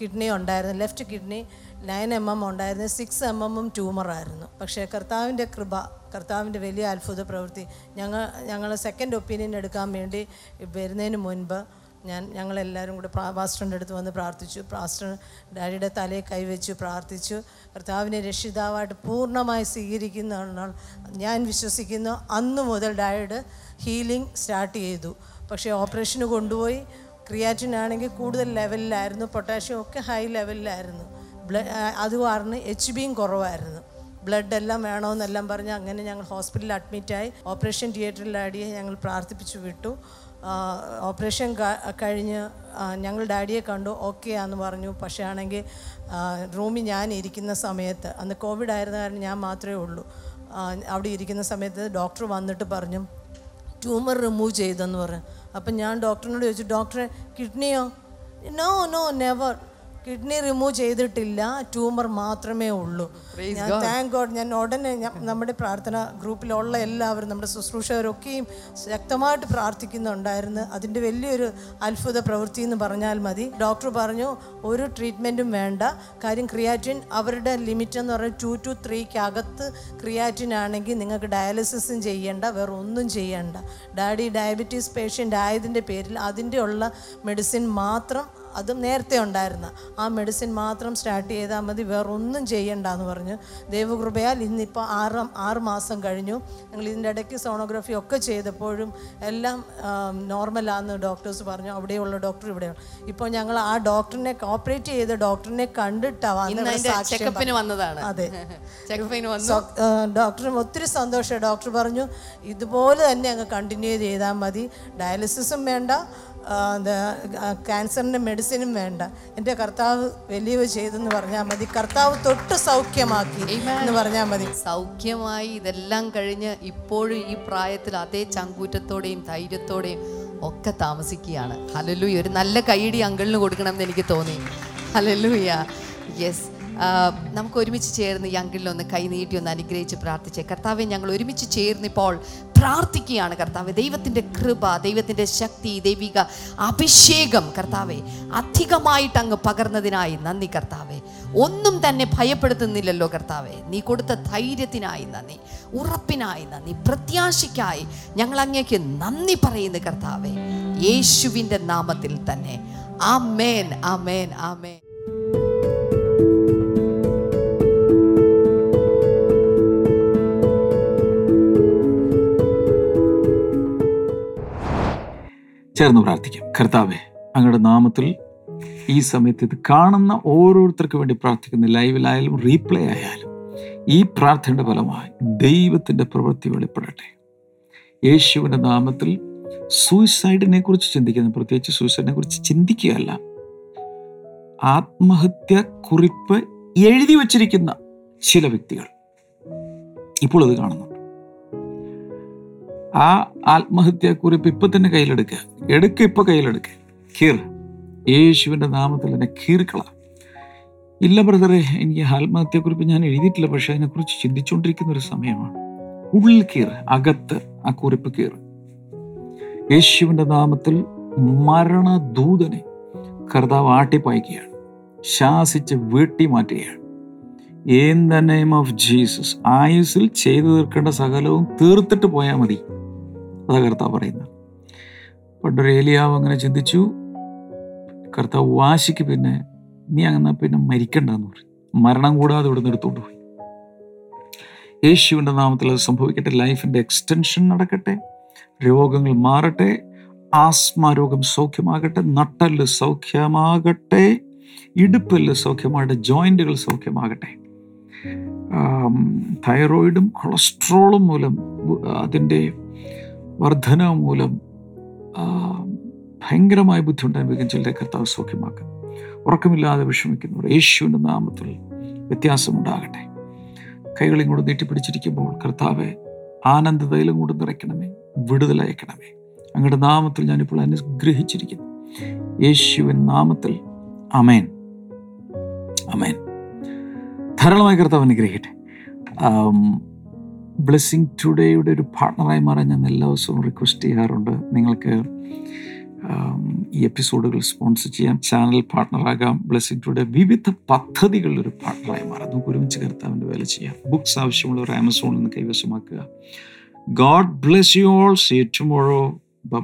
kidney ഉണ്ടായിരുന്നു. Left kidney nine M M ഉണ്ടായിരുന്നു സിക്സ് എം എമ്മും ട്യൂമറായിരുന്നു പക്ഷേ കർത്താവിന്റെ കൃപ കർത്താവിന്റെ വലിയ അത്ഭുത പ്രവൃത്തി ഞങ്ങൾ ഞങ്ങൾ സെക്കൻഡ് ഒപ്പീനിയൻ എടുക്കാൻ വേണ്ടി വരുന്നതിന് മുൻപ് ഞാൻ ഞങ്ങളെല്ലാവരും കൂടെ പാസ്റ്ററിന്റെ അടുത്ത് വന്ന് പ്രാർത്ഥിച്ചു. പാസ്റ്റർ ഡാഡിയുടെ തലയിൽ കൈവച്ചു പ്രാർത്ഥിച്ചു. കർത്താവിനെ രക്ഷിതാവായിട്ട് പൂർണമായി സ്വീകരിക്കുന്ന ഞാൻ വിശ്വസിക്കുന്നു. അന്ന് മുതൽ ഡാഡിയുടെ ഹീലിംഗ് സ്റ്റാർട്ട് ചെയ്തു. പക്ഷേ ഓപ്പറേഷന് കൊണ്ടുപോയി. ക്രിയാറ്റിൻ ആണെങ്കിൽ കൂടുതൽ ലെവലിലായിരുന്നു പൊട്ടാഷ്യം ഒക്കെ ഹൈ ലെവലിലായിരുന്നു അത് കാരണം എച്ച് ബിയും കുറവായിരുന്നു. ബ്ലഡ് എല്ലാം വേണമെന്നെല്ലാം പറഞ്ഞ് അങ്ങനെ ഞങ്ങൾ ഹോസ്പിറ്റലിൽ അഡ്മിറ്റായി. ഓപ്പറേഷൻ തിയേറ്ററിൽ ഡാഡിയെ ഞങ്ങൾ പ്രാർത്ഥിപ്പിച്ചു വിട്ടു. ഓപ്പറേഷൻ കഴിഞ്ഞ് ഞങ്ങൾ ഡാഡിയെ കണ്ടു. ഓക്കെ ആന്ന് പറഞ്ഞു. പക്ഷേ ആണെങ്കിൽ റൂമിൽ ഞാൻ ഇരിക്കുന്ന സമയത്ത് അന്ന് കോവിഡ് ആയിരുന്ന കാരണം ഞാൻ മാത്രമേ ഉള്ളൂ. അവിടെ ഇരിക്കുന്ന സമയത്ത് ഡോക്ടർ വന്നിട്ട് പറഞ്ഞു ട്യൂമർ റിമൂവ് ചെയ്തെന്ന് പറഞ്ഞു. അപ്പം ഞാൻ ഡോക്ടറിനോട് ചോദിച്ചു ഡോക്ടറെ കിഡ്നിയോ? No no never. Kidney remove ചെയ്തിട്ടില്ല ട്യൂമർ മാത്രമേ ഉള്ളൂ. ഞാൻ താങ്ക് ഗോഡ് ഞാൻ ഉടനെ നമ്മുടെ പ്രാർത്ഥന ഗ്രൂപ്പിലുള്ള എല്ലാവരും നമ്മുടെ ശുശ്രൂഷകരൊക്കെയും ശക്തമായിട്ട് പ്രാർത്ഥിക്കുന്നുണ്ടായിരുന്നു. അതിന്റെ വലിയൊരു അത്ഭുത പ്രവൃത്തി എന്ന് പറഞ്ഞാൽ മതി. ഡോക്ടർ പറഞ്ഞു ഒരു ട്രീറ്റ്മെന്റും വേണ്ട. കാര്യം ക്രിയാറ്റിൻ അവരുടെ ലിമിറ്റ് എന്ന് പറഞ്ഞാൽ ടു ടു ത്രീക്ക് അകത്ത് ക്രിയാറ്റിൻ ആണെങ്കിൽ നിങ്ങൾക്ക് ഡയാലിസിസും ചെയ്യേണ്ട വേറെ ഒന്നും ചെയ്യേണ്ട. ഡാഡി ഡയബറ്റീസ് പേഷ്യന്റ് ആയതിന്റെ പേരിൽ അതിന്റെ ഉള്ള മെഡിസിൻ മാത്രം അതും നേരത്തെ ഉണ്ടായിരുന്ന. ആ മെഡിസിൻ മാത്രം സ്റ്റാർട്ട് ചെയ്താൽ മതി വേറൊന്നും ചെയ്യണ്ട എന്ന് പറഞ്ഞു. ദൈവകൃപയാൽ ഇന്നിപ്പോൾ ആറ് ആറ് മാസം കഴിഞ്ഞു. ഞങ്ങൾ ഇതിന്റെ ഇടയ്ക്ക് സോണോഗ്രഫി ഒക്കെ ചെയ്തപ്പോഴും എല്ലാം നോർമലാന്ന് ഡോക്ടേഴ്സ് പറഞ്ഞു. അവിടെയുള്ള ഡോക്ടർ ഇവിടെയാണ് ഇപ്പോൾ ഞങ്ങൾ ആ ഡോക്ടറിനെ ഓപ്പറേറ്റ് ചെയ്ത ഡോക്ടറിനെ കണ്ടിട്ടാണ് വന്നതാണ്. അതെ. ഡോക്ടറിന് ഒത്തിരി സന്തോഷം. ഡോക്ടർ പറഞ്ഞു ഇതുപോലെ തന്നെ അങ്ങ് കണ്ടിന്യൂ ചെയ്താൽ മതി. ഡയാലിസിസും വേണ്ട. ക്യാൻസറിന്റെ മെഡിസിനും വേണ്ട. എന്റെ കർത്താവ് വലിയ ചെയ്തെന്ന് പറഞ്ഞാൽ മതി. കർത്താവ് തൊട്ട് സൗഖ്യമാക്കി എന്ന് പറഞ്ഞാൽ മതി. സൗഖ്യമായി ഇതെല്ലാം കഴിഞ്ഞ് ഇപ്പോഴും ഈ പ്രായത്തിൽ അതേ ചങ്കൂറ്റത്തോടെയും ധൈര്യത്തോടെയും ഒക്കെ താമസിക്കുകയാണ്. ഹലലൂയ ഒരു നല്ല കൈയടി അങ്കിളിന് കൊടുക്കണം എന്ന് എനിക്ക് തോന്നി. ഹലലൂയ യെസ് നമുക്ക് ഒരുമിച്ച് ചേർന്ന് ഈ കൈ നീട്ടി ഒന്ന് അനുഗ്രഹിച്ച് പ്രാർത്ഥിച്ച്. കർത്താവെ ഞങ്ങൾ ഒരുമിച്ച് ചേർന്ന് ഇപ്പോൾ പ്രാർത്ഥിക്കുകയാണ് കർത്താവ്. ദൈവത്തിന്റെ കൃപ ദൈവത്തിന്റെ ശക്തി ദൈവിക അഭിഷേകം കർത്താവെ അധികമായിട്ട് അങ്ങ് പകർന്നതിനായി നന്ദി കർത്താവെ. ഒന്നും തന്നെ ഭയപ്പെടുത്തുന്നില്ലല്ലോ കർത്താവെ. നീ കൊടുത്ത ധൈര്യത്തിനായി നന്ദി ഉറപ്പിനായി നന്ദി പ്രത്യാശയ്ക്കായി ഞങ്ങൾ അങ്ങേക്ക് നന്ദി പറയുന്നു കർത്താവെ. യേശുവിന്റെ നാമത്തിൽ തന്നെ. ആ മേൻ ആ മേൻ ആ ആമേൻ. ചേർന്ന് പ്രാർത്ഥിക്കാം. കർത്താവെ അങ്ങയുടെ നാമത്തിൽ ഈ സമയത്ത് ഇത് കാണുന്ന ഓരോരുത്തർക്ക് വേണ്ടി പ്രാർത്ഥിക്കുന്ന ലൈവിലായാലും റീപ്ലേ ആയാലും ഈ പ്രാർത്ഥനയുടെ ഫലമായി ദൈവത്തിന്റെ പ്രവൃത്തി വെളിപ്പെടട്ടെ. യേശുവിന്റെ നാമത്തിൽ സൂയിസൈഡിനെ കുറിച്ച് ചിന്തിക്കുന്ന പ്രത്യേകിച്ച് സൂയിസൈഡിനെ കുറിച്ച് ചിന്തിക്കുകയല്ല. ആത്മഹത്യ കുറിപ്പ് എഴുതി വച്ചിരിക്കുന്ന ചില വ്യക്തികൾ ഇപ്പോൾ അത് കാണുന്നുണ്ട് ആ ആത്മഹത്യാക്കുറിപ്പ് ഇപ്പൊ തന്നെ കയ്യിലെടുക്കുക എടുക്ക ഇപ്പൊ കയ്യിലെടുക്കുക കീർ. യേശുവിന്റെ നാമത്തിൽ തന്നെ കീർക്കള ഇല്ല ബ്രദറെ എനിക്ക് ആത്മഹത്യാക്കുറിപ്പ് ഞാൻ എഴുതിയിട്ടില്ല പക്ഷേ അതിനെക്കുറിച്ച് ചിന്തിച്ചുകൊണ്ടിരിക്കുന്ന ഒരു സമയമാണ്. ഉള്ളിൽ കീർ അകത്ത് ആ കുറിപ്പ് കീർ. യേശുവിന്റെ നാമത്തിൽ മരണദൂതനെ കർത്താവ് ആട്ടിപ്പായിക്കുകയാണ്. ശാസിച്ച് വീട്ടി മാറ്റുകയാണ്. In the name of Jesus ആയുസിൽ ചെയ്തു തീർക്കേണ്ട സകലവും തീർത്തിട്ട് പോയാൽ മതി. അതാ കർത്താവ് പറയുന്നത്. പണ്ടൊരു ഏലിയാവ് അങ്ങനെ ചിന്തിച്ചു കർത്താവ് വാശിക്ക് പിന്നെ നീ അങ്ങനെ പിന്നെ മരിക്കണ്ടെന്ന് പറഞ്ഞു. മരണം കൂടാതെ ഇവിടെ എടുത്തോണ്ട് പോയി. യേശുവിന്റെ നാമത്തിൽ അത് സംഭവിക്കട്ടെ ലൈഫിന്റെ എക്സ്റ്റൻഷൻ നടക്കട്ടെ രോഗങ്ങൾ മാറട്ടെ ആസ്മ രോഗം സൗഖ്യമാകട്ടെ നട്ടൽ സൗഖ്യമാകട്ടെ ഇടുപ്പൽ സൗഖ്യമാകട്ടെ ജോയിന്റുകൾ സൗഖ്യമാകട്ടെ. തൈറോയിഡും കൊളസ്ട്രോളും മൂലം അതിന്റെ വർധന മൂലം ഭയങ്കരമായ ബുദ്ധിമുട്ട് അനുഭവിക്കുന്ന ചിലരെ കർത്താവ് സൗഖ്യമാക്കുക ഉറക്കമില്ലാതെ വിഷമിക്കുന്നവർ യേശുവിന്റെ നാമത്തിൽ വ്യത്യാസമുണ്ടാകട്ടെ. കൈകളും കൂടെ നീട്ടിപ്പിടിച്ചിരിക്കുമ്പോൾ കർത്താവെ ആനന്ദതയിലും കൂടെ നിറയ്ക്കണമേ വിടുതലയക്കണമേ അങ്ങയുടെ നാമത്തിൽ ഞാനിപ്പോൾ അനുഗ്രഹിച്ചിരിക്കുന്നു. യേശുവിൻ നാമത്തിൽ അമേൻ അമേൻ ധാരാളമായി കർത്താവ് അനുഗ്രഹിക്കട്ടെ. ബ്ലെസ്സിങ് ടുഡേയുടെ ഒരു പാർട്ണറായി മാറാൻ ഞാൻ എല്ലാ ദിവസവും റിക്വസ്റ്റ് ചെയ്യാറുണ്ട്. നിങ്ങൾക്ക് ഈ എപ്പിസോഡുകൾ സ്പോൺസർ ചെയ്യാം ചാനൽ പാർട്ണറാകാം ബ്ലെസ്സിങ് ടുഡേ വിവിധ പദ്ധതികളിൽ ഒരു പാർട്ണറായി മാറാം. നമുക്ക് ഒരുമിച്ച് കർത്താവിന്റെ വേല ചെയ്യാം. ബുക്സ് ആവശ്യമുള്ളവർ ആമസോണിൽ നിന്ന് കൈവശമാക്കുക. God bless you all see tomorrow bye